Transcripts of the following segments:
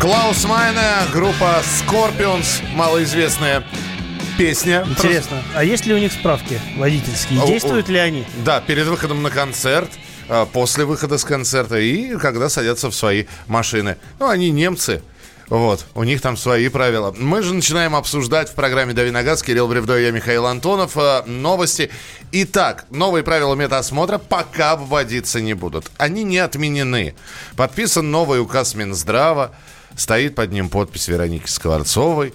Клаус Майне, группа Scorpions, малоизвестная песня. Интересно, а есть ли у них справки водительские? О, Действуют ли они? Да, перед выходом на концерт, а, после выхода с концерта и когда садятся в свои машины. Ну, они немцы. Вот, у них там свои правила. Мы же начинаем обсуждать в программе «Дави на газ». Кирилл Бревдо я, Михаил Антонов. э, Новости. Итак, новые правила медосмотра пока вводиться не будут. Они не отменены. Подписан новый указ Минздрава. Стоит под ним подпись Вероники Скворцовой.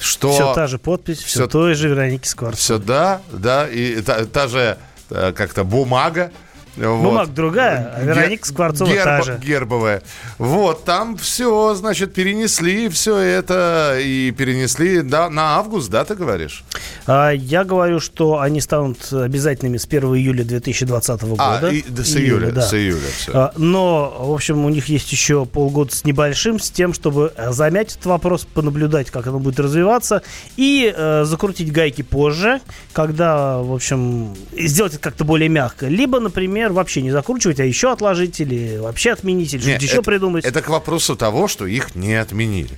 Что... Все та же подпись, все, Всё- той же Вероники Скворцовой. Все, да, да, и та, та же э, как-то бумага. Вот. Бумага другая, а Вероника Скворцова Герб- та же. Гербовая. Вот, там все, значит, перенесли все это и перенесли да, на август, да, ты говоришь? А, я говорю, что они станут обязательными с 1 июля 2020 года. А, и- да, с июля, да. с июля все. А, Но, в общем, у них есть еще полгода с небольшим, с тем, чтобы э, замять этот вопрос, понаблюдать, как оно будет развиваться, и э, закрутить гайки позже, когда, в общем, сделать это как-то более мягко. Либо, например, вообще не закручивать, а еще отложить, или вообще отменить, или что-нибудь еще это- придумать. Это к вопросу того, что их не отменили.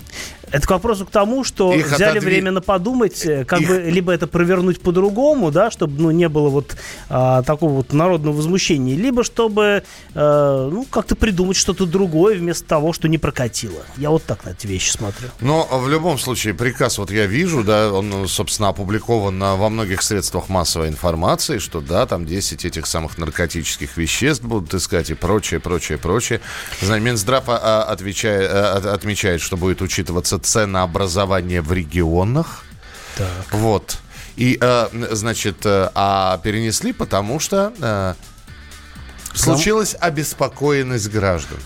Это к вопросу к тому, что Их взяли отодви- время на подумать, э, как Их- бы либо это провернуть по-другому, да, чтобы ну, не было вот а, такого вот народного возмущения, либо чтобы э, ну, как-то придумать что-то другое вместо того, что не прокатило. Я вот так на эти вещи смотрю. Но в любом случае приказ, вот я вижу, да, он, собственно, опубликован во многих средствах массовой информации, что да, там 10 этих самых наркотических веществ будут искать и прочее, прочее, прочее. Знаете, Минздрав а, а, отвечает, а, от- отмечает, что будет учитываться ценообразование в регионах. Вот. И, значит, э, а перенесли, потому что э, случилась обеспокоенность граждан.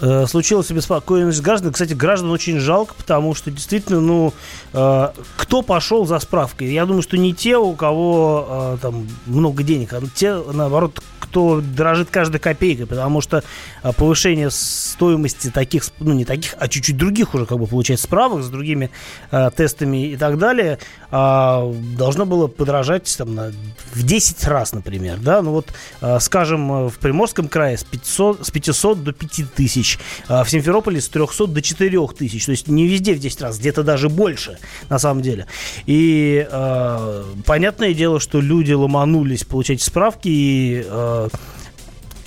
Э, случилась обеспокоенность граждан. Кстати, граждан очень жалко, потому что действительно, ну, э, кто пошел за справкой? Я думаю, что не те, у кого э, там много денег, а те, наоборот, кто дорожит каждой копейкой, потому что э, повышение стоимости таких, ну, не таких, а чуть-чуть других уже, как бы, получается, справок с другими э, тестами и так далее, а, должно было подорожать там, на, в 10 раз, например, да, ну вот, э, скажем, э, в Приморском крае с 500, с 500 до 5000, а в Симферополе с 300 до 4000, то есть не везде в 10 раз, где-то даже больше, на самом деле. И э, понятное дело, что люди ломанулись получать справки и э,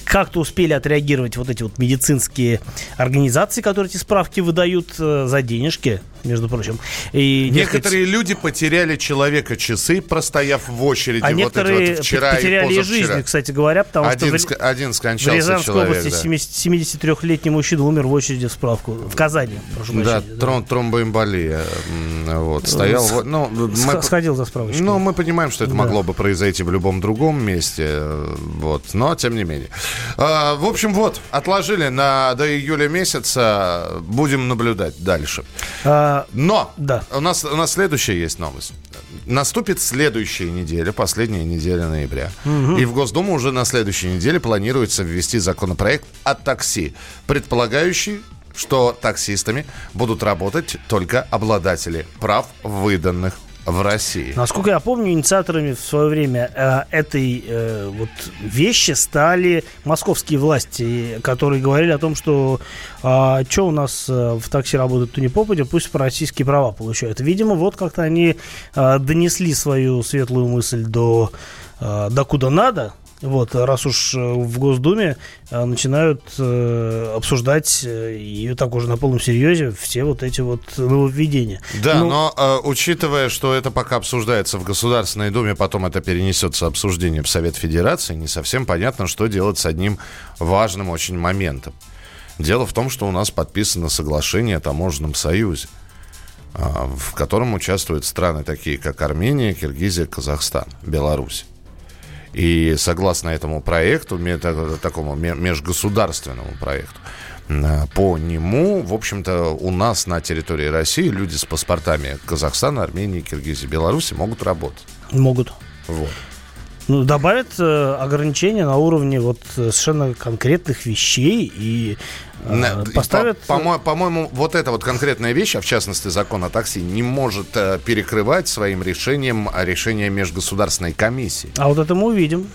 как-то успели отреагировать вот эти вот медицинские организации, которые эти справки выдают э, за денежки, между прочим. И, дескать, Некоторые люди потеряли человека часы, простояв в очереди. а вот некоторые это вот вчера потеряли и жизнь, кстати говоря, потому Один, что... в- один В скончался Рязанской человек. области да. 70 73-летний мужчина умер в очереди в справку. В Казани, прошу Да, прощения. тром- тромбоэмболия. Вот, стоял. Вот, ну, мы, Сходил за справочкой. ну, мы понимаем, что это Да. могло бы произойти в любом другом месте. Вот, но тем не менее. А, в общем, вот, отложили на до июля месяца. Будем наблюдать дальше. А, Но Да. у, нас, у нас следующая есть новость. Наступит следующая неделя, последняя неделя ноября. И в Госдуму уже на следующей неделе планируется ввести законопроект о такси, предполагающий что таксистами будут работать только обладатели прав, выданных в России. Насколько я помню, инициаторами в свое время э, этой э, вот вещи стали московские власти, которые говорили о том, что что у нас э, в такси работают, то не попадя, пусть по российские права получают. Видимо, вот как-то они э, донесли свою светлую мысль до, э, до куда надо. Вот, раз уж э, в Госдуме э, начинают э, обсуждать и так уже на полном серьезе все вот эти вот нововведения. Да, Ну, но учитывая, что это пока обсуждается в Государственной Думе, потом это перенесется обсуждение в Совет Федерации, не совсем понятно, что делать с одним важным очень моментом. Дело в том, что у нас подписано соглашение о таможенном союзе, а, в котором участвуют страны такие, как Армения, Киргизия, Казахстан, Беларусь. И согласно этому проекту, такому ме- межгосударственному проекту, э, по нему, в общем-то, у нас на территории России люди с паспортами Казахстана, Армении, Киргизии, Беларуси могут работать. Могут. Вот. Ну, добавят э, ограничения на уровне вот э, совершенно конкретных вещей и э, поставят... по- по- по-моему, вот эта вот конкретная вещь, а в частности закон о такси, не может э, перекрывать своим решением а, решение межгосударственной комиссии. А вот это мы увидим.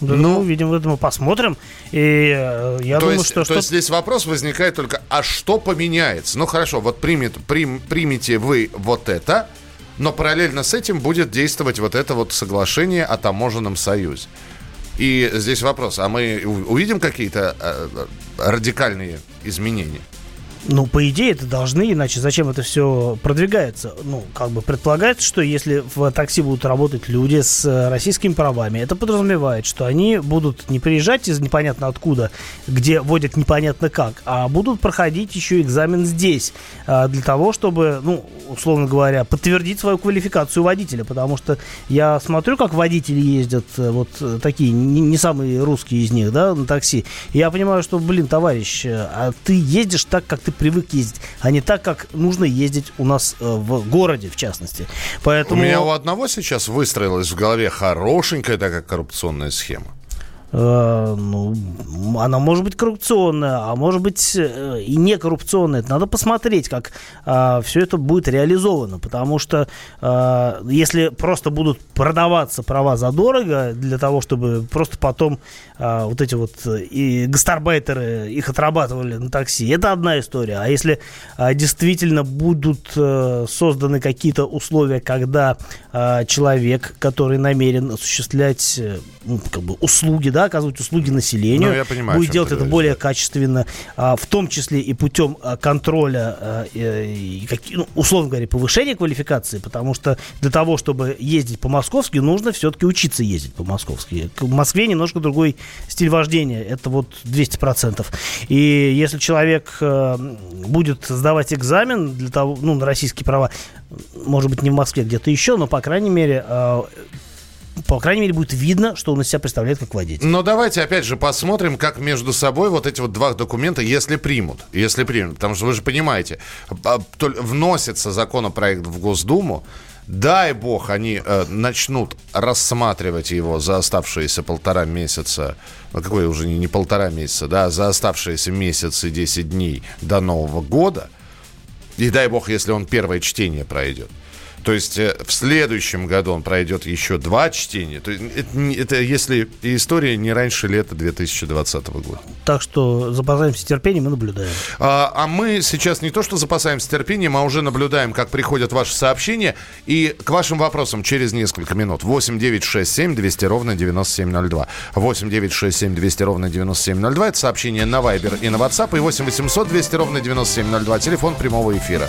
Вот это Ну. мы увидим, вот это мы посмотрим. И э, я то думаю, есть, что то что есть здесь вопрос возникает только, а что поменяется? Ну хорошо, вот примет, прим- примите вы вот это, но параллельно с этим будет действовать вот это вот соглашение о таможенном союзе. И здесь вопрос, а мы увидим какие-то э, радикальные изменения? Ну, по идее, это должны, иначе зачем это все продвигается? Ну, как бы предполагается, что если в такси будут работать люди с э, российскими правами, это подразумевает, что они будут не приезжать из непонятно откуда, где водят непонятно как, а будут проходить еще экзамен здесь, а, для того, чтобы, ну, условно говоря, подтвердить свою квалификацию водителя, потому что я смотрю, как водители ездят, э, вот э, такие, не, самые русские из них, да, на такси, я понимаю, что, блин, товарищ, э, а ты ездишь так, как ты привык ездить, а не так, как нужно ездить у нас э, в городе, в частности. Поэтому... У меня у одного сейчас выстроилась в голове хорошенькая такая коррупционная схема. Э, ну, она может быть коррупционная, а может быть э, и не коррупционная. Надо посмотреть, как все это будет реализовано. Потому что э, если просто будут продаваться права задорого для того, чтобы просто потом э, вот эти вот э, и гастарбайтеры их отрабатывали на такси, это одна история. А если э, действительно будут э, созданы какие-то условия, когда э, человек, который намерен осуществлять э, ну, как бы услуги, да, оказывать услуги населению, Ну, я понимаю, будет делать это говоришь, более да. качественно, а, в том числе и путем а, контроля а, и, и ну, условно говоря, повышения квалификации, потому что для того, чтобы ездить по-московски, нужно все-таки учиться ездить по-московски. В Москве немножко другой стиль вождения, это вот 200%. И если человек э, будет сдавать экзамен для того, ну, на российские права, может быть, не в Москве, где-то еще, но, по крайней мере, э, по крайней мере, будет видно, что он из себя представляет как водитель. Но давайте опять же посмотрим, как между собой вот эти вот два документа, если примут, если примут, потому что вы же понимаете, а, вносится законопроект в Госдуму, дай бог они э, начнут рассматривать его за оставшиеся полтора месяца, ну какой уже не, не полтора месяца, да, за оставшиеся месяц и 10 дней до Нового года, и дай бог, если он первое чтение пройдет. То есть э, в следующем году он пройдет еще два чтения. То есть это, это если история не раньше лета 2020 года. Так что запасаемся терпением и наблюдаем. А, а мы сейчас не то что запасаемся терпением, а уже наблюдаем, как приходят ваши сообщения. И к вашим вопросам через несколько минут. 8 9 6 7 200 ровно 9702. 8 9 6 7 200 ровно 9702. Это сообщение на Viber и на WhatsApp. И 8 800 200 ровно 9702. Телефон прямого эфира.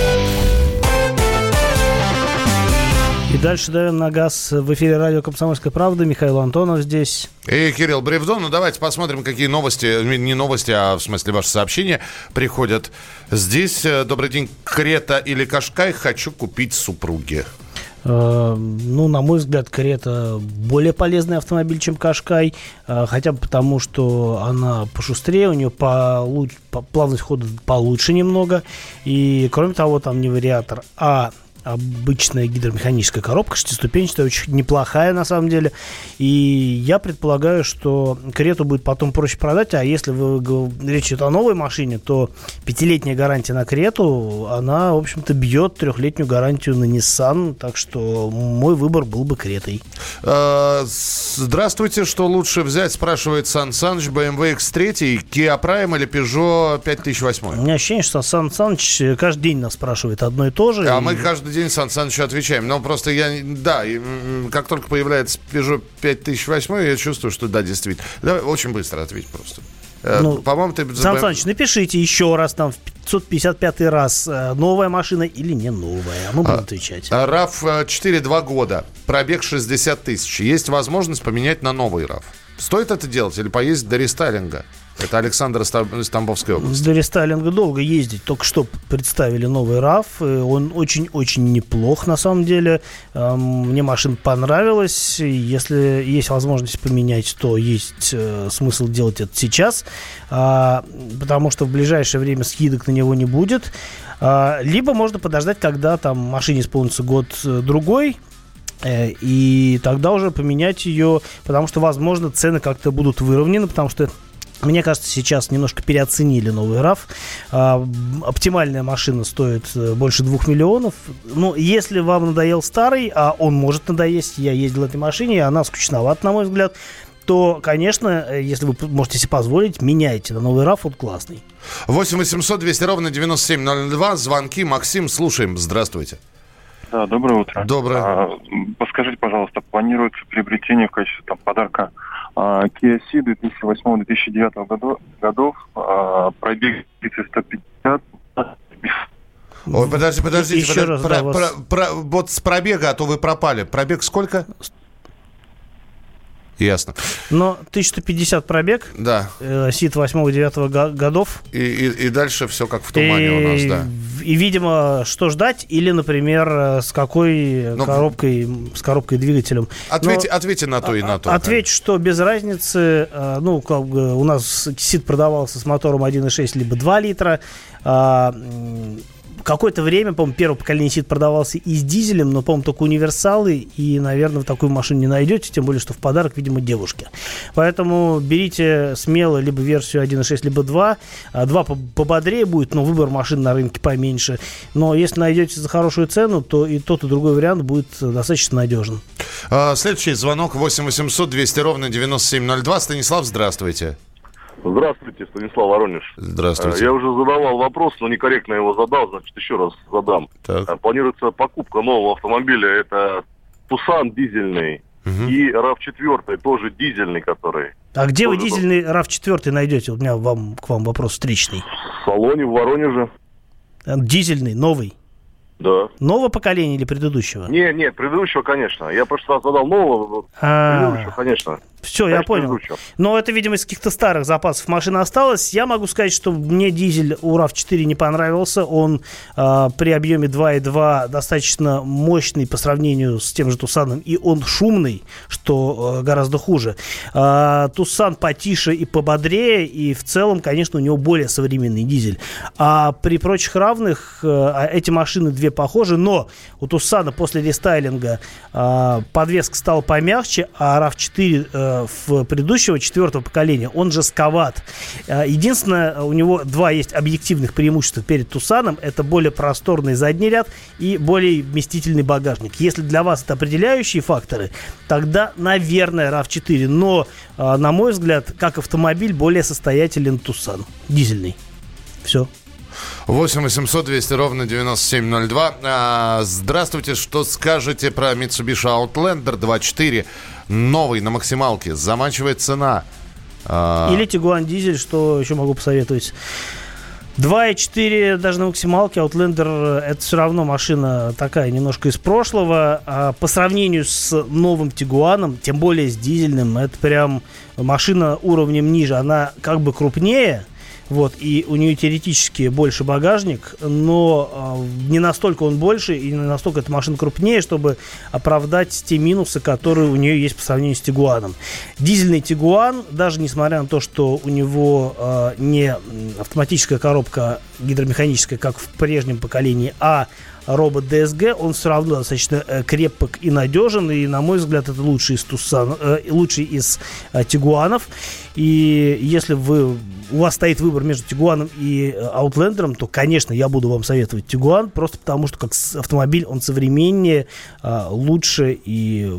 Дальше давим на газ в эфире радио «Комсомольская правда». Михаил Антонов здесь. И Кирилл Бревдон, ну давайте посмотрим, какие новости, не новости, а в смысле ваши сообщения приходят. Здесь, э, добрый день, Крета или Кашкай, хочу купить супруге. Э, Ну, на мой взгляд, Карета более полезный автомобиль, чем Кашкай. э, Хотя бы потому, что она пошустрее, у нее получ- по- плавность хода получше немного. И, кроме того, там не вариатор, а обычная гидромеханическая коробка, шестиступенчатая, очень неплохая на самом деле. И я предполагаю, что Крету будет потом проще продать, а если вы, речь идет о новой машине, то пятилетняя гарантия на Крету, она, в общем-то, бьет трехлетнюю гарантию на Nissan, так что мой выбор был бы Кретой. А, здравствуйте, что лучше взять, спрашивает Сан Саныч, BMW X3, Kia Prime или Peugeot 5008? У меня ощущение, что Сан Саныч каждый день нас спрашивает одно и то же. А и... мы каждый день Сан Санычу отвечаем. Но просто я, да, как только появляется Peugeot 5008, я чувствую, что да, действительно. Давай очень быстро ответь просто. Э, ну, По-моему, ты... Сан Саныч, напишите еще раз там в 555 раз, э, новая машина или не новая. Мы будем а, отвечать. А, RAV 4 2 года, пробег 60 тысяч. Есть возможность поменять на новый RAV. Стоит это делать или поездить до рестайлинга? Это Александр из Тамбовской области. До рестайлинга долго ездить. Только что представили новый RAV. Он очень-очень неплох на самом деле. Мне машина понравилась. Если есть возможность поменять, то есть э, смысл делать это сейчас. А, потому что в ближайшее время скидок на него не будет. А, либо можно подождать, когда там машине исполнится год-другой, э, э, и тогда уже поменять ее, потому что, возможно, цены как-то будут выровнены, потому что мне кажется, сейчас немножко переоценили новый RAV. А, оптимальная машина стоит э, больше двух миллионов. Но если вам надоел старый, а он может надоесть, я ездил в этой машине, и она скучновата, на мой взгляд, то, конечно, э, если вы можете себе позволить, меняйте на новый RAV, он классный. 8 800 200 ровно 9702. Звонки. Максим, слушаем. Здравствуйте. Да, доброе утро. Доброе. А, подскажите, пожалуйста, планируется приобретение в качестве там, подарка Kia Ceed 2008-2009 годов, годов а, пробег 150. Ой, подожди, подождите, Еще подожди, раз, про, да, про, вас... про, вот с пробега, а то вы пропали. Пробег сколько? Ясно. Но 1150 пробег. Да. Э, СИД 8-9 годов. И, и, и дальше все как в тумане и, у нас, да. И, видимо, что ждать? Или, например, э, с какой Но... коробкой, с коробкой двигателем. Ответьте, Но, ответьте на то и на то. Ответь, да. что без разницы, э, ну, как бы у нас СИД продавался с мотором 1.6 либо 2 литра. А, какое-то время, по-моему, первое поколение сит продавался и с дизелем, но, по-моему, только универсалы, и, наверное, вы такую машину не найдете, тем более, что в подарок, видимо, девушке. Поэтому берите смело либо версию 1.6, либо 2. 2 пободрее будет, но выбор машин на рынке поменьше. Но если найдете за хорошую цену, то и тот, и другой вариант будет достаточно надежен. А, следующий звонок 8 800 200 ровно 9702. Станислав, здравствуйте. Здравствуйте, Станислав Воронеж. Здравствуйте. Я уже задавал вопрос, но некорректно его задал, значит, еще раз задам. Так. Э, планируется покупка нового автомобиля. Это Тусан дизельный угу. и RAV4 тоже дизельный, который. А где вы дизельный RAV4 найдете? У меня вам, к вам вопрос встречный. В салоне в Воронеже. Э, дизельный, новый. Да. Нового поколения или предыдущего? Не, нет, предыдущего, конечно. Я просто задал нового, а. предыдущего, конечно. Все, я понял. Но это, видимо, из каких-то старых запасов машины осталось. Я могу сказать, что мне дизель у RAV4 не понравился. Он э, при объеме 2.2 достаточно мощный по сравнению с тем же Тусаном. И он шумный, что э, гораздо хуже. Э, Тусан потише и пободрее. И в целом, конечно, у него более современный дизель. А при прочих равных э, эти машины две похожи. Но у Тусана после рестайлинга э, подвеска стала помягче, а RAV4 э, в предыдущего четвертого поколения, он же Сковат. Э, единственное, у него два есть объективных преимущества перед Тусаном. Это более просторный задний ряд и более вместительный багажник. Если для вас это определяющие факторы, тогда, наверное, RAV4. Но, э, на мой взгляд, как автомобиль, более состоятелен Тусан. Дизельный. Все. 8 800 200 ровно 9702. А, здравствуйте, что скажете про Mitsubishi Outlander 2.4? Новый на максималке. Заманчивая цена. А... Или Тигуан Дизель, что еще могу посоветовать. 2.4 даже на максималке Outlander это все равно машина такая немножко из прошлого. А по сравнению с новым Тигуаном, тем более с дизельным, это прям машина уровнем ниже. Она как бы крупнее, вот, и у нее теоретически больше багажник, но э, не настолько он больше и не настолько эта машина крупнее, чтобы оправдать те минусы, которые у нее есть по сравнению с Тигуаном. Дизельный Тигуан, даже несмотря на то, что у него э, не автоматическая коробка гидромеханическая, как в прежнем поколении, а робот DSG, он все равно достаточно э, крепок и надежен, и, на мой взгляд, это лучший из, Тусан, э, лучший из э, Тигуанов. И если вы у вас стоит выбор между Тигуаном и Аутлендером, то, конечно, я буду вам советовать Тигуан, просто потому что как автомобиль он современнее, лучше и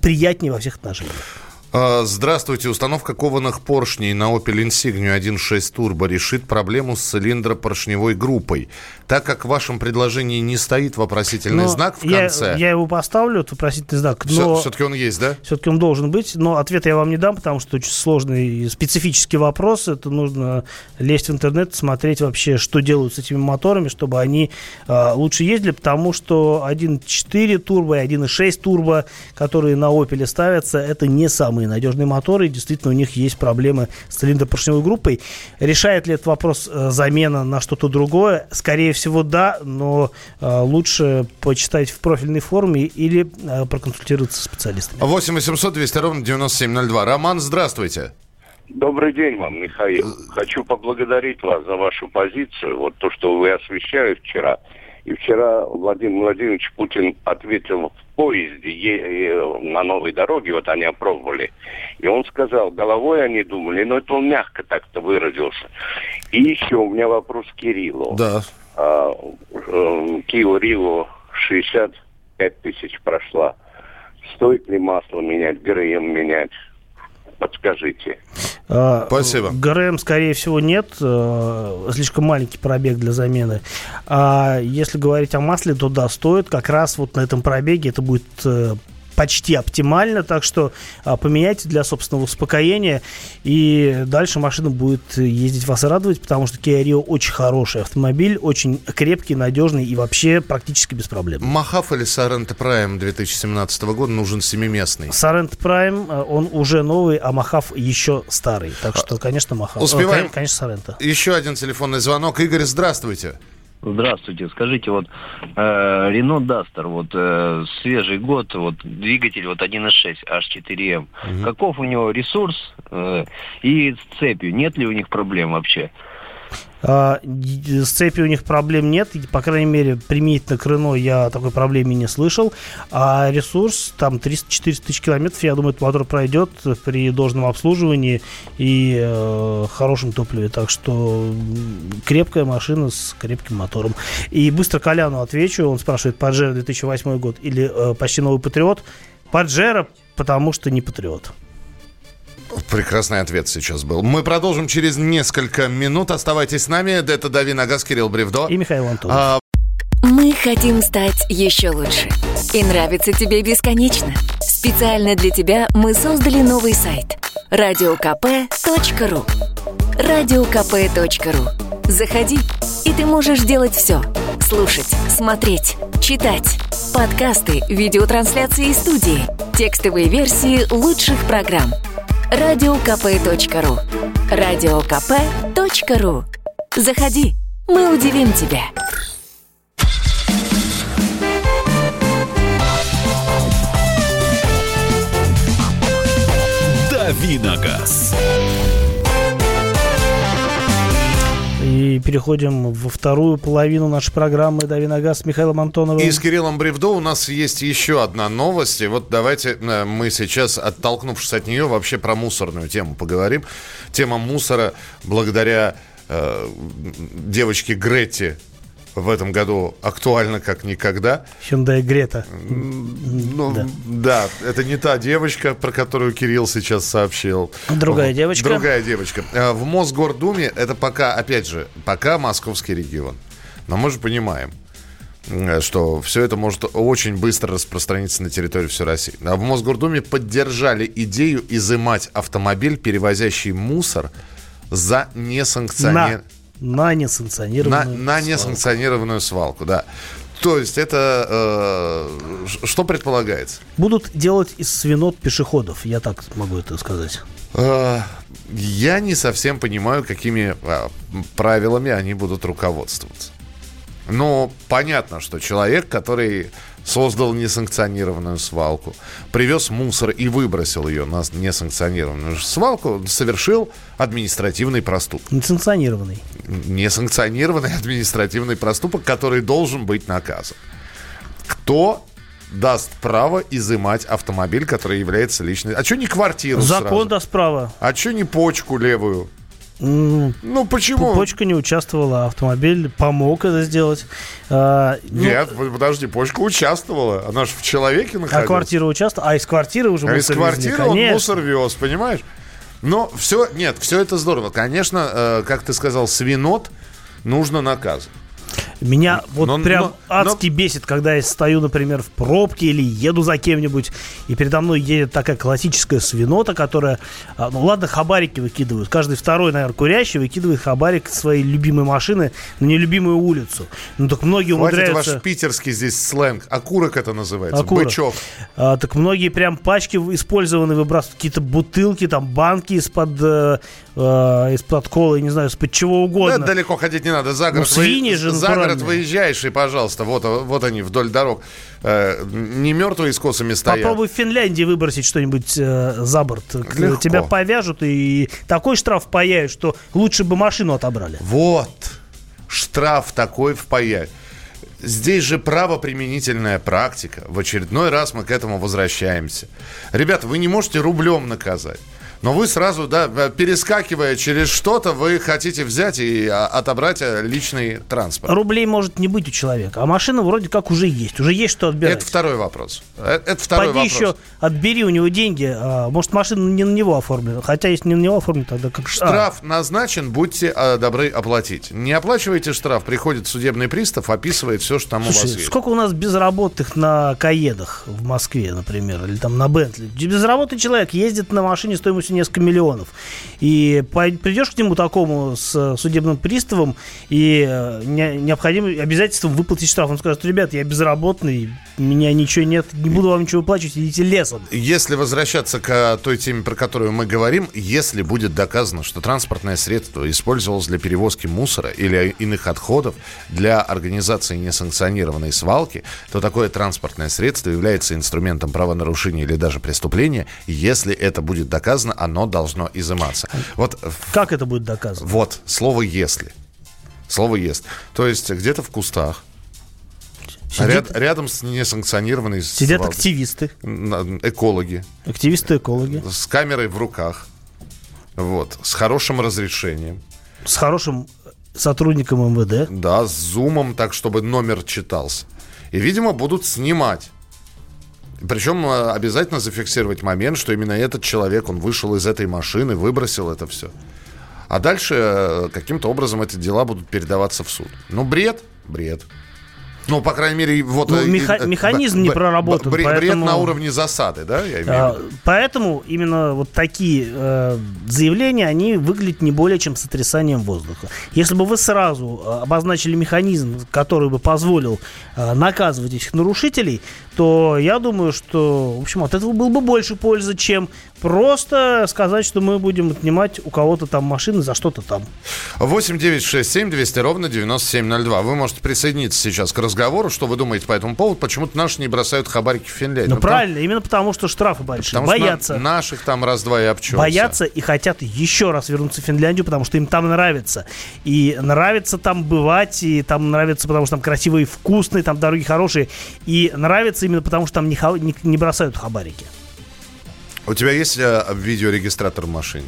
приятнее во всех отношениях. А, здравствуйте. Установка кованых поршней на Opel Insignia 1.6 Turbo решит проблему с цилиндропоршневой группой. Так как в вашем предложении не стоит вопросительный но знак в конце... Я, его поставлю, этот вопросительный знак. Но Все-таки он есть, да? Все-таки он должен быть. Но ответа я вам не дам, потому что очень сложный специфический вопрос. Это нужно лезть в интернет, смотреть вообще, что делают с этими моторами, чтобы они э, лучше ездили. Потому что 1.4 турбо и 1.6 турбо, которые на Opel ставятся, это не самые самые надежные моторы, и действительно у них есть проблемы с цилиндропоршневой группой. Решает ли этот вопрос э, замена на что-то другое? Скорее всего, да, но э, лучше почитать в профильной форме или э, проконсультироваться с специалистами. 8 800 200 ровно 9702. Роман, здравствуйте. Добрый день вам, Михаил. Хочу поблагодарить вас за вашу позицию, вот то, что вы освещали вчера. И вчера Владимир Владимирович Путин ответил в поезде на новой дороге, вот они опробовали. И он сказал, головой они думали, но это он мягко так-то выразился. И еще у меня вопрос к Кириллу. Да. А, э, Кио Рио 65 тысяч прошла. Стоит ли масло менять, ГРМ менять? Подскажите. А, Спасибо. ГРМ, скорее всего, нет. Э, слишком маленький пробег для замены. А если говорить о масле, то да, стоит. Как раз вот на этом пробеге это будет э, почти оптимально, так что а, поменяйте для собственного успокоения, и дальше машина будет ездить вас радовать, потому что Kia Rio очень хороший автомобиль, очень крепкий, надежный и вообще практически без проблем. Махав или Sorento Prime 2017 года нужен семиместный? Sorento Prime, э, он уже новый, а Махав еще старый, так что, конечно, Махав. Успеваем? Конечно, Sorento. Еще один телефонный звонок. Игорь, здравствуйте. Здравствуйте. Скажите, вот э, Рено Дастер, вот э, свежий год, вот двигатель вот 1.6 H4M. Угу. Каков у него ресурс э, и с цепью? Нет ли у них проблем вообще? А, с цепью у них проблем нет, по крайней мере, применительно к Рено я такой проблемы не слышал. А ресурс, там 300-400 тысяч километров, я думаю, этот мотор пройдет при должном обслуживании и э, хорошем топливе. Так что крепкая машина с крепким мотором. И быстро Коляну отвечу, он спрашивает, Паджеро 2008 год или э, почти новый Патриот? Паджеро, потому что не Патриот. Прекрасный ответ сейчас был. Мы продолжим через несколько минут. Оставайтесь с нами. Это Дави Нагас, Кирилл Бревдо. И Михаил Антонов. А... Мы хотим стать еще лучше. И нравится тебе бесконечно. Специально для тебя мы создали новый сайт. Радиокп.ру Радиокп.ру Заходи, и ты можешь делать все. Слушать, смотреть, читать. Подкасты, видеотрансляции из студии. Текстовые версии лучших программ – радиокп.ру радиокп.ру Заходи, мы удивим тебя. Давиногаз. И переходим во вторую половину нашей программы «Дави на газ» с Михаилом Антоновым. И с Кириллом Бревдо у нас есть еще одна новость. И вот давайте э, мы сейчас, оттолкнувшись от нее, вообще про мусорную тему поговорим. Тема мусора благодаря э, девочке Гретте в этом году актуально как никогда. Hyundai Грета. Ну, да. да, это не та девочка, про которую Кирилл сейчас сообщил. Другая девочка. Другая девочка. Э, в Мосгордуме это пока, опять же, пока московский регион. Но мы же понимаем, что все это может очень быстро распространиться на территории всей России. А в Мосгордуме поддержали идею изымать автомобиль, перевозящий мусор, за несанкционированный на несанкционированную на, на несанкционированную свалку, да. То есть это э, что предполагается? Будут делать из свинот пешеходов, я так могу это сказать. Э, я не совсем понимаю, какими э, правилами они будут руководствоваться. Но понятно, что человек, который создал несанкционированную свалку, привез мусор и выбросил ее на несанкционированную свалку, совершил административный проступок. Несанкционированный. Несанкционированный административный проступок, который должен быть наказан. Кто даст право изымать автомобиль, который является личной... А что не квартиру Закон сразу? даст право. А что не почку левую? Ну, почему? Почка не участвовала, автомобиль помог это сделать. А, ну, Нет, подожди, почка участвовала. Она же в человеке находилась. А квартира участвовала? А из квартиры уже а из квартиры везли, он мусор вез, понимаешь? Но все, нет, все это здорово. Конечно, э, как ты сказал, свинот нужно наказывать. Меня вот но, прям но, адски но... бесит, когда я стою, например, в пробке или еду за кем-нибудь, и передо мной едет такая классическая свинота, которая, а, ну ладно, хабарики выкидывают. Каждый второй, наверное, курящий выкидывает хабарик своей любимой машины на нелюбимую улицу. Ну так многие Хватит умудряются... ваш питерский здесь сленг. Окурок это называется. Окурок. Бычок. А, так многие прям пачки использованные выбрасывают, какие-то бутылки, там банки из-под э, э, из-под колы, не знаю, из-под чего угодно. Да, далеко ходить не надо, за город. Ну, свиньи вы... же, за город выезжаешь, и, пожалуйста, вот, вот они вдоль дорог. Э, не мертвые с косами стоят. Попробуй в Финляндии выбросить что-нибудь э, за борт. Легко. Тебя повяжут и такой штраф паяют, что лучше бы машину отобрали. Вот. Штраф такой впаяют. Здесь же правоприменительная практика. В очередной раз мы к этому возвращаемся. Ребята, вы не можете рублем наказать. Но вы сразу, да, перескакивая через что-то, вы хотите взять и а, отобрать э, личный транспорт. Рублей может не быть у человека, а машина вроде как уже есть. Уже есть что отбирать. Это второй вопрос. Э, это второй Пойди вопрос. еще отбери у него деньги. А, может, машина не на него оформлена. Хотя, если не на него оформлена, тогда как... Штраф а. назначен, будьте а, добры оплатить. Не оплачивайте штраф, приходит судебный пристав, описывает все, что там Слушай, у вас есть. сколько у нас безработных на Каедах в Москве, например, или там на Бентли? Безработный человек ездит на машине стоимостью несколько миллионов. И придешь к нему такому с судебным приставом и э, необходимым обязательством выплатить штраф. Он скажет, ребят, я безработный, у меня ничего нет, не буду вам ничего выплачивать, идите лесом. Если возвращаться к той теме, про которую мы говорим, если будет доказано, что транспортное средство использовалось для перевозки мусора или иных отходов для организации несанкционированной свалки, то такое транспортное средство является инструментом правонарушения или даже преступления. Если это будет доказано, оно должно изыматься. Вот, как это будет доказано? Вот, слово «если». Слово «если». То есть где-то в кустах, Сидит... Ряд, рядом с несанкционированной... Сидят свалкой. активисты. Экологи. Активисты-экологи. С камерой в руках. Вот. С хорошим разрешением. С хорошим сотрудником МВД. Да, с зумом, так, чтобы номер читался. И, видимо, будут снимать причем э, обязательно зафиксировать момент, что именно этот человек, он вышел из этой машины, выбросил это все. А дальше э, каким-то образом эти дела будут передаваться в суд. Ну, бред, бред. Ну, по крайней мере, вот... Ну, э, меха- э, механизм не проработан. Бред, поэтому... на уровне засады, да? Я имею а, поэтому именно вот такие э, заявления, они выглядят не более чем сотрясанием воздуха. Если бы вы сразу э, обозначили механизм, который бы позволил э, наказывать этих нарушителей, то я думаю, что, в общем, от этого было бы больше пользы, чем просто сказать, что мы будем отнимать у кого-то там машины за что-то там. 8 9 6 7 200 ровно 9702. Вы можете присоединиться сейчас к разговору. Что вы думаете по этому поводу? Почему-то наши не бросают хабарики в Финляндию? Ну, ну правильно, там... именно потому, что штрафы большие. Потому Боятся. На наших там раз-два и обчелся. Боятся и хотят еще раз вернуться в Финляндию, потому что им там нравится. И нравится там бывать, и там нравится, потому что там красивые и вкусные, там дороги хорошие. И нравится именно потому, что там не, не, не бросают хабарики. У тебя есть э, видеорегистратор в машине?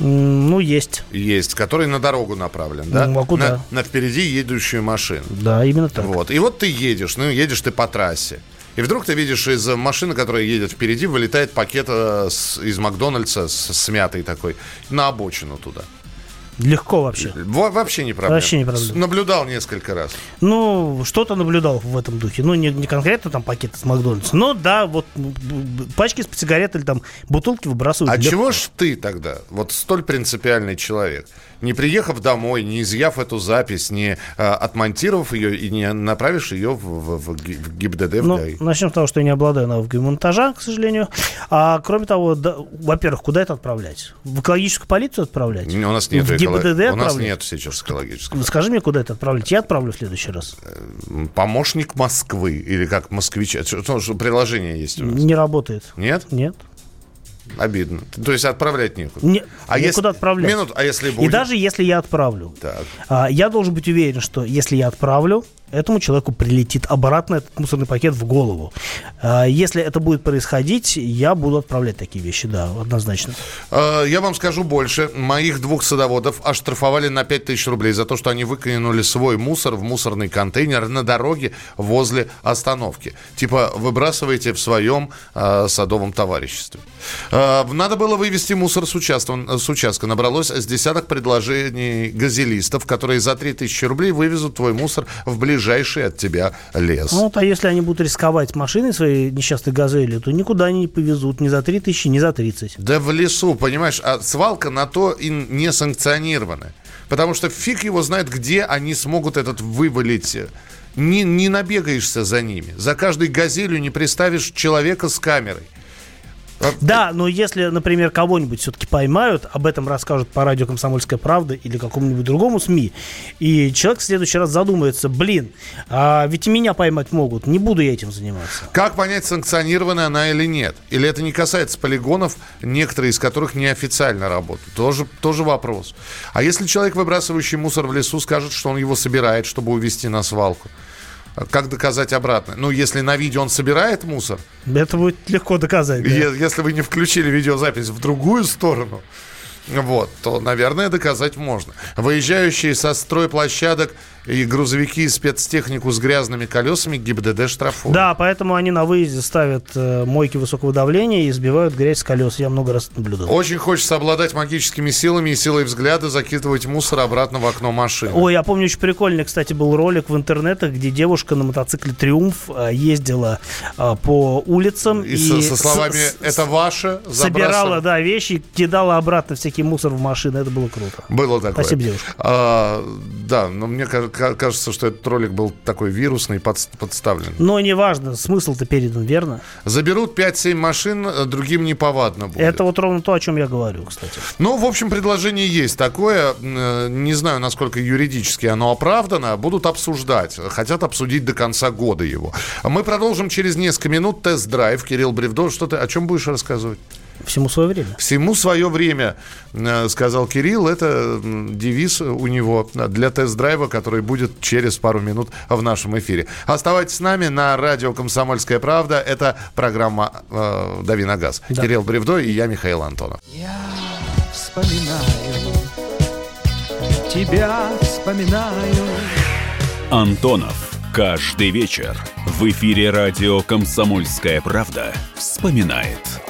Ну, есть. Есть, который на дорогу направлен, да? Ну, могу, на, да. На впереди едущую машину. Да, именно так. Вот. И вот ты едешь, ну, едешь ты по трассе. И вдруг ты видишь из машины, которая едет впереди, вылетает пакет э, с, из Макдональдса с, смятый такой на обочину туда. Легко вообще. Во вообще не проблема. Вообще не проблема. Наблюдал несколько раз. Ну, что-то наблюдал в этом духе. Ну, не, не конкретно там пакеты с Макдональдса, но да, вот пачки с сигарет или там бутылки выбрасывают. А легко. чего ж ты тогда, вот столь принципиальный человек, не приехав домой, не изъяв эту запись, не а, отмонтировав ее и не направишь ее в, в, в, ГИБДД, в ну, ГАИ. Начнем с того, что я не обладаю навыками монтажа, к сожалению. А кроме того, да, во-первых, куда это отправлять? В экологическую полицию отправлять? У нас нет в ГИБДД эколог... У нас отправлять? нет сейчас экологического. Скажи мне, куда это отправлять? Я отправлю в следующий раз. Помощник Москвы или как что приложение есть у нас? Не работает. Нет? Нет. Обидно. То есть отправлять некуда. Не, а некуда если... отправлять. Минут, а если будет? И даже если я отправлю, так. а, я должен быть уверен, что если я отправлю, этому человеку прилетит обратно этот мусорный пакет в голову. А, если это будет происходить, я буду отправлять такие вещи, да, однозначно. А, я вам скажу больше. Моих двух садоводов оштрафовали на 5000 рублей за то, что они выкинули свой мусор в мусорный контейнер на дороге возле остановки. Типа выбрасывайте в своем э, садовом товариществе. Надо было вывести мусор с, участка, с участка. Набралось с десяток предложений газелистов, которые за 3000 рублей вывезут твой мусор в ближайшее ближайший от тебя лес. Ну, вот, а если они будут рисковать машиной своей несчастной газели, то никуда они не повезут ни за 3 тысячи, ни за 30. Да в лесу, понимаешь, а свалка на то и не санкционирована. Потому что фиг его знает, где они смогут этот вывалить не, не набегаешься за ними. За каждой газелью не приставишь человека с камерой. Да, но если, например, кого-нибудь все-таки поймают, об этом расскажут по радио «Комсомольская правда» или какому-нибудь другому СМИ, и человек в следующий раз задумается, блин, а ведь и меня поймать могут, не буду я этим заниматься. Как понять, санкционированная она или нет? Или это не касается полигонов, некоторые из которых неофициально работают? Тоже, тоже вопрос. А если человек, выбрасывающий мусор в лесу, скажет, что он его собирает, чтобы увезти на свалку? Как доказать обратно? Ну, если на видео он собирает мусор... Это будет легко доказать. Да? Если вы не включили видеозапись в другую сторону, вот, то, наверное, доказать можно. Выезжающие со стройплощадок и грузовики и спецтехнику с грязными колесами ГИБДД штрафуют. Да, поэтому они на выезде ставят э, мойки высокого давления и сбивают грязь с колес. Я много раз наблюдал. Очень хочется обладать магическими силами и силой взгляда закидывать мусор обратно в окно машины. Ой, я помню, очень прикольный, кстати, был ролик в интернетах, где девушка на мотоцикле «Триумф» э, ездила э, по улицам. И, и со, со словами «это ваше» Собирала, да, вещи, кидала обратно всякий мусор в машину. Это было круто. Было такое. Спасибо, девушка. А, да, но мне кажется, кажется, что этот ролик был такой вирусный, под, подставлен. Но неважно, смысл-то передан, верно? Заберут 5-7 машин, э, другим неповадно будет. Это вот ровно то, о чем я говорю, кстати. Ну, в общем, предложение есть такое. Э, не знаю, насколько юридически оно оправдано. Будут обсуждать. Хотят обсудить до конца года его. Мы продолжим через несколько минут тест-драйв. Кирилл Бревдо, что ты о чем будешь рассказывать? Всему свое время. Всему свое время, э, сказал Кирилл. Это девиз у него для тест-драйва, который будет через пару минут в нашем эфире. Оставайтесь с нами на радио «Комсомольская правда». Это программа э, «Дави на газ». Да. Кирилл Бревдо и я, Михаил Антонов. Я вспоминаю, тебя вспоминаю. Антонов. Каждый вечер в эфире радио «Комсомольская правда» вспоминает –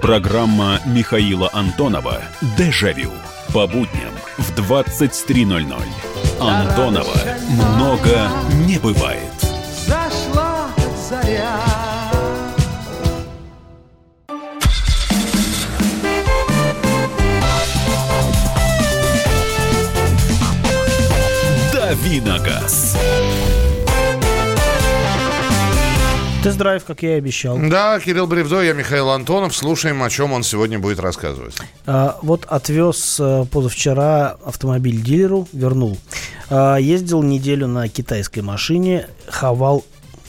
Программа Михаила Антонова «Дежавю» по будням в 23.00. Антонова много не бывает. Зашла заря. Давиногаз. Тест-драйв, как я и обещал. Да, Кирилл Бревдо, я Михаил Антонов. Слушаем, о чем он сегодня будет рассказывать. А, вот отвез а, позавчера автомобиль дилеру, вернул. А, ездил неделю на китайской машине, хавал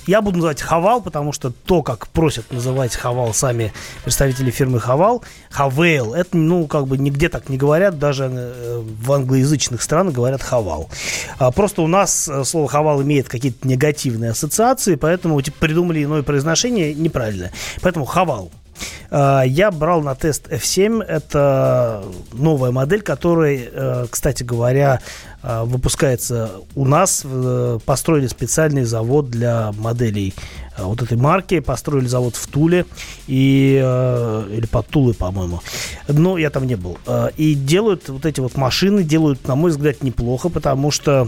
я буду называть Хавал, потому что то, как просят называть Хавал сами представители фирмы Хавал, Хавейл, это, ну, как бы нигде так не говорят, даже э, в англоязычных странах говорят Хавал. А просто у нас э, слово Хавал имеет какие-то негативные ассоциации, поэтому типа, придумали иное произношение неправильное. Поэтому Хавал. А, я брал на тест F7. Это новая модель, которая, э, кстати говоря, э, выпускается у нас. Э, построили специальный завод для моделей вот этой марки. Построили завод в Туле. И, или под Тулой, по-моему. Но я там не был. И делают вот эти вот машины, делают, на мой взгляд, неплохо, потому что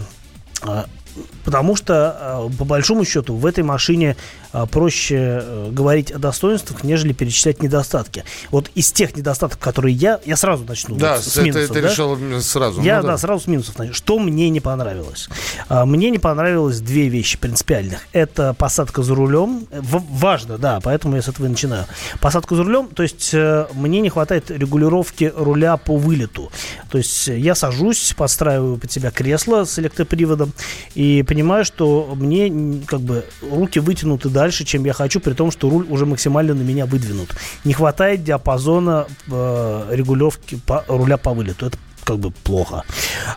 Потому что, по большому счету, в этой машине а, проще э, говорить о достоинствах, нежели перечислять недостатки. Вот из тех недостатков, которые я, я сразу начну. Да, вот, с минусов. Ты, ты да? решил сразу. Я, ну, да. да, сразу с минусов. Что мне не понравилось? А, мне не понравилось две вещи принципиальных. Это посадка за рулем. важно, да, поэтому я с этого и начинаю. Посадка за рулем, то есть э, мне не хватает регулировки руля по вылету. То есть я сажусь, подстраиваю под себя кресло с электроприводом и понимаю, что мне как бы руки вытянуты дальше чем я хочу, при том, что руль уже максимально на меня выдвинут. Не хватает диапазона э, регулировки по, руля по вылету. Это как бы плохо.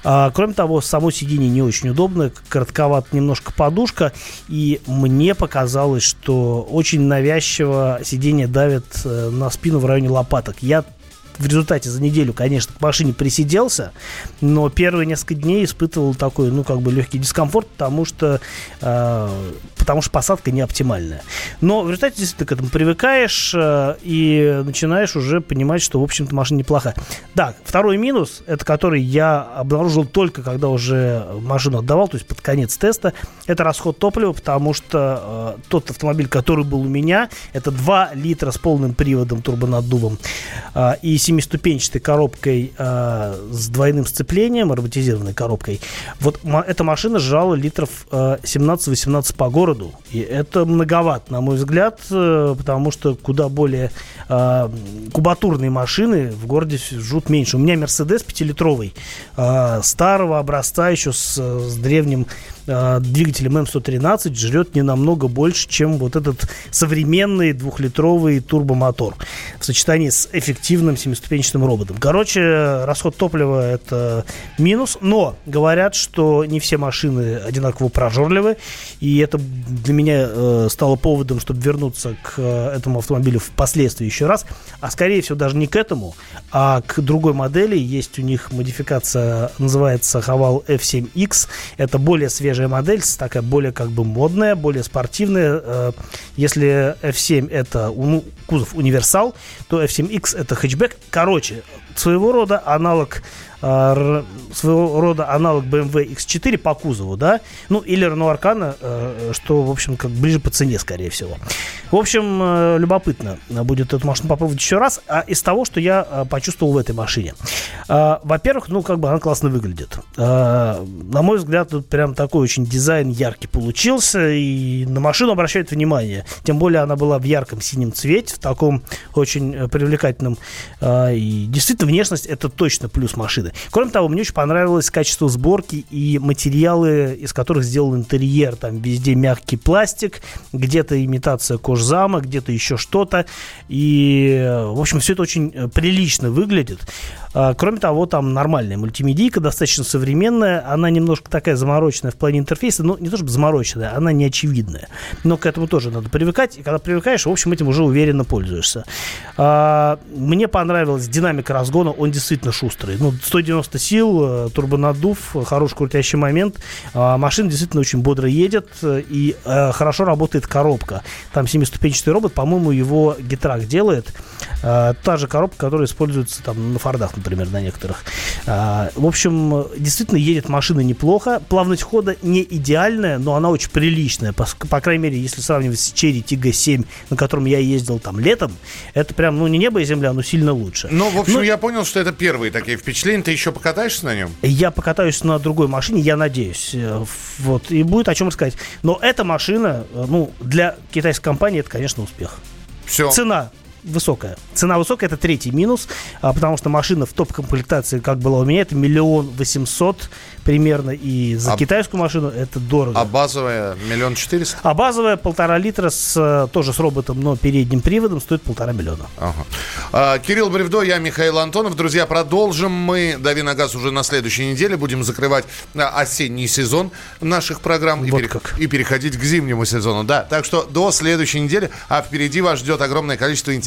А, кроме того, само сиденье не очень удобно, коротковат немножко подушка, и мне показалось, что очень навязчиво сиденье давит э, на спину в районе лопаток. Я в результате за неделю, конечно, к машине присиделся, но первые несколько дней испытывал такой, ну, как бы легкий дискомфорт, потому что, э, потому что посадка не оптимальная. Но в результате действительно к этому привыкаешь э, и начинаешь уже понимать, что, в общем-то, машина неплохая. Да, второй минус, это который я обнаружил только когда уже машину отдавал, то есть под конец теста, это расход топлива, потому что э, тот автомобиль, который был у меня, это 2 литра с полным приводом турбонаддувом э, и семиступенчатой коробкой э, с двойным сцеплением, роботизированной коробкой, вот эта машина сжала литров э, 17-18 по городу. И это многовато, на мой взгляд, э, потому что куда более э, кубатурные машины в городе жут меньше. У меня Мерседес 5-литровый, э, старого образца еще с, с древним э, двигателем М113 жрет не намного больше, чем вот этот современный двухлитровый турбомотор в сочетании с эффективным семиступенчатым роботом. Короче, расход топлива это минус, но говорят, что не все машины одинаково прожорливы, и это для меня э, стало поводом, чтобы вернуться к э, этому автомобилю впоследствии еще раз, а скорее всего даже не к этому, а к другой модели. Есть у них модификация, называется Haval F7X, это более свежая свежая модель, такая более как бы модная, более спортивная. Э, если F7 это кузов универсал, то F7X это хэтчбэк. Короче, своего рода аналог а, своего рода аналог BMW X4 по кузову, да, ну или Renault Arcana, э, что, в общем, как ближе по цене, скорее всего. В общем, э, любопытно будет эту машину попробовать еще раз. А из того, что я э, почувствовал в этой машине. Во-первых, ну, как бы она классно выглядит. На мой взгляд, тут прям такой очень дизайн яркий получился, и на машину обращают внимание. Тем более она была в ярком синем цвете, в таком очень привлекательном. И действительно, внешность это точно плюс машины годы. Кроме того, мне очень понравилось качество сборки и материалы, из которых сделан интерьер. Там везде мягкий пластик, где-то имитация кожзама, где-то еще что-то. И, в общем, все это очень э, прилично выглядит. А, кроме того, там нормальная мультимедийка, достаточно современная. Она немножко такая замороченная в плане интерфейса. но не то чтобы замороченная, она не очевидная. Но к этому тоже надо привыкать. И когда привыкаешь, в общем, этим уже уверенно пользуешься. А, мне понравилась динамика разгона. Он действительно шустрый. Ну, 190 сил, э, турбонаддув, хороший крутящий момент. А, машина действительно очень бодро едет и э, хорошо работает коробка. Там семиступенчатый робот, по-моему, его гитрак делает. Та же коробка, которая используется там на Фордах, например, на некоторых. В общем, действительно едет машина неплохо. Плавность хода не идеальная, но она очень приличная. По, по крайней мере, если сравнивать с Cherry Tiggo 7, на котором я ездил там летом, это прям, ну, не небо и земля, но сильно лучше. Ну, в общем, ну, я понял, что это первые такие впечатления ты еще покатаешься на нем? Я покатаюсь на другой машине, я надеюсь. Э, вот, и будет о чем рассказать. Но эта машина, э, ну, для китайской компании это, конечно, успех. Все. Цена высокая. Цена высокая, это третий минус, а, потому что машина в топ-комплектации, как была у меня, это миллион восемьсот примерно, и за а, китайскую машину это дорого. А базовая миллион четыреста? А базовая полтора литра с, э, тоже с роботом, но передним приводом стоит полтора миллиона. Ага. А, Кирилл Бревдо, я Михаил Антонов. Друзья, продолжим мы «Дави на газ» уже на следующей неделе. Будем закрывать а, осенний сезон наших программ вот и, пере, как. и переходить к зимнему сезону. Да, так что до следующей недели, а впереди вас ждет огромное количество интересных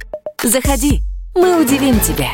Заходи, мы удивим тебя.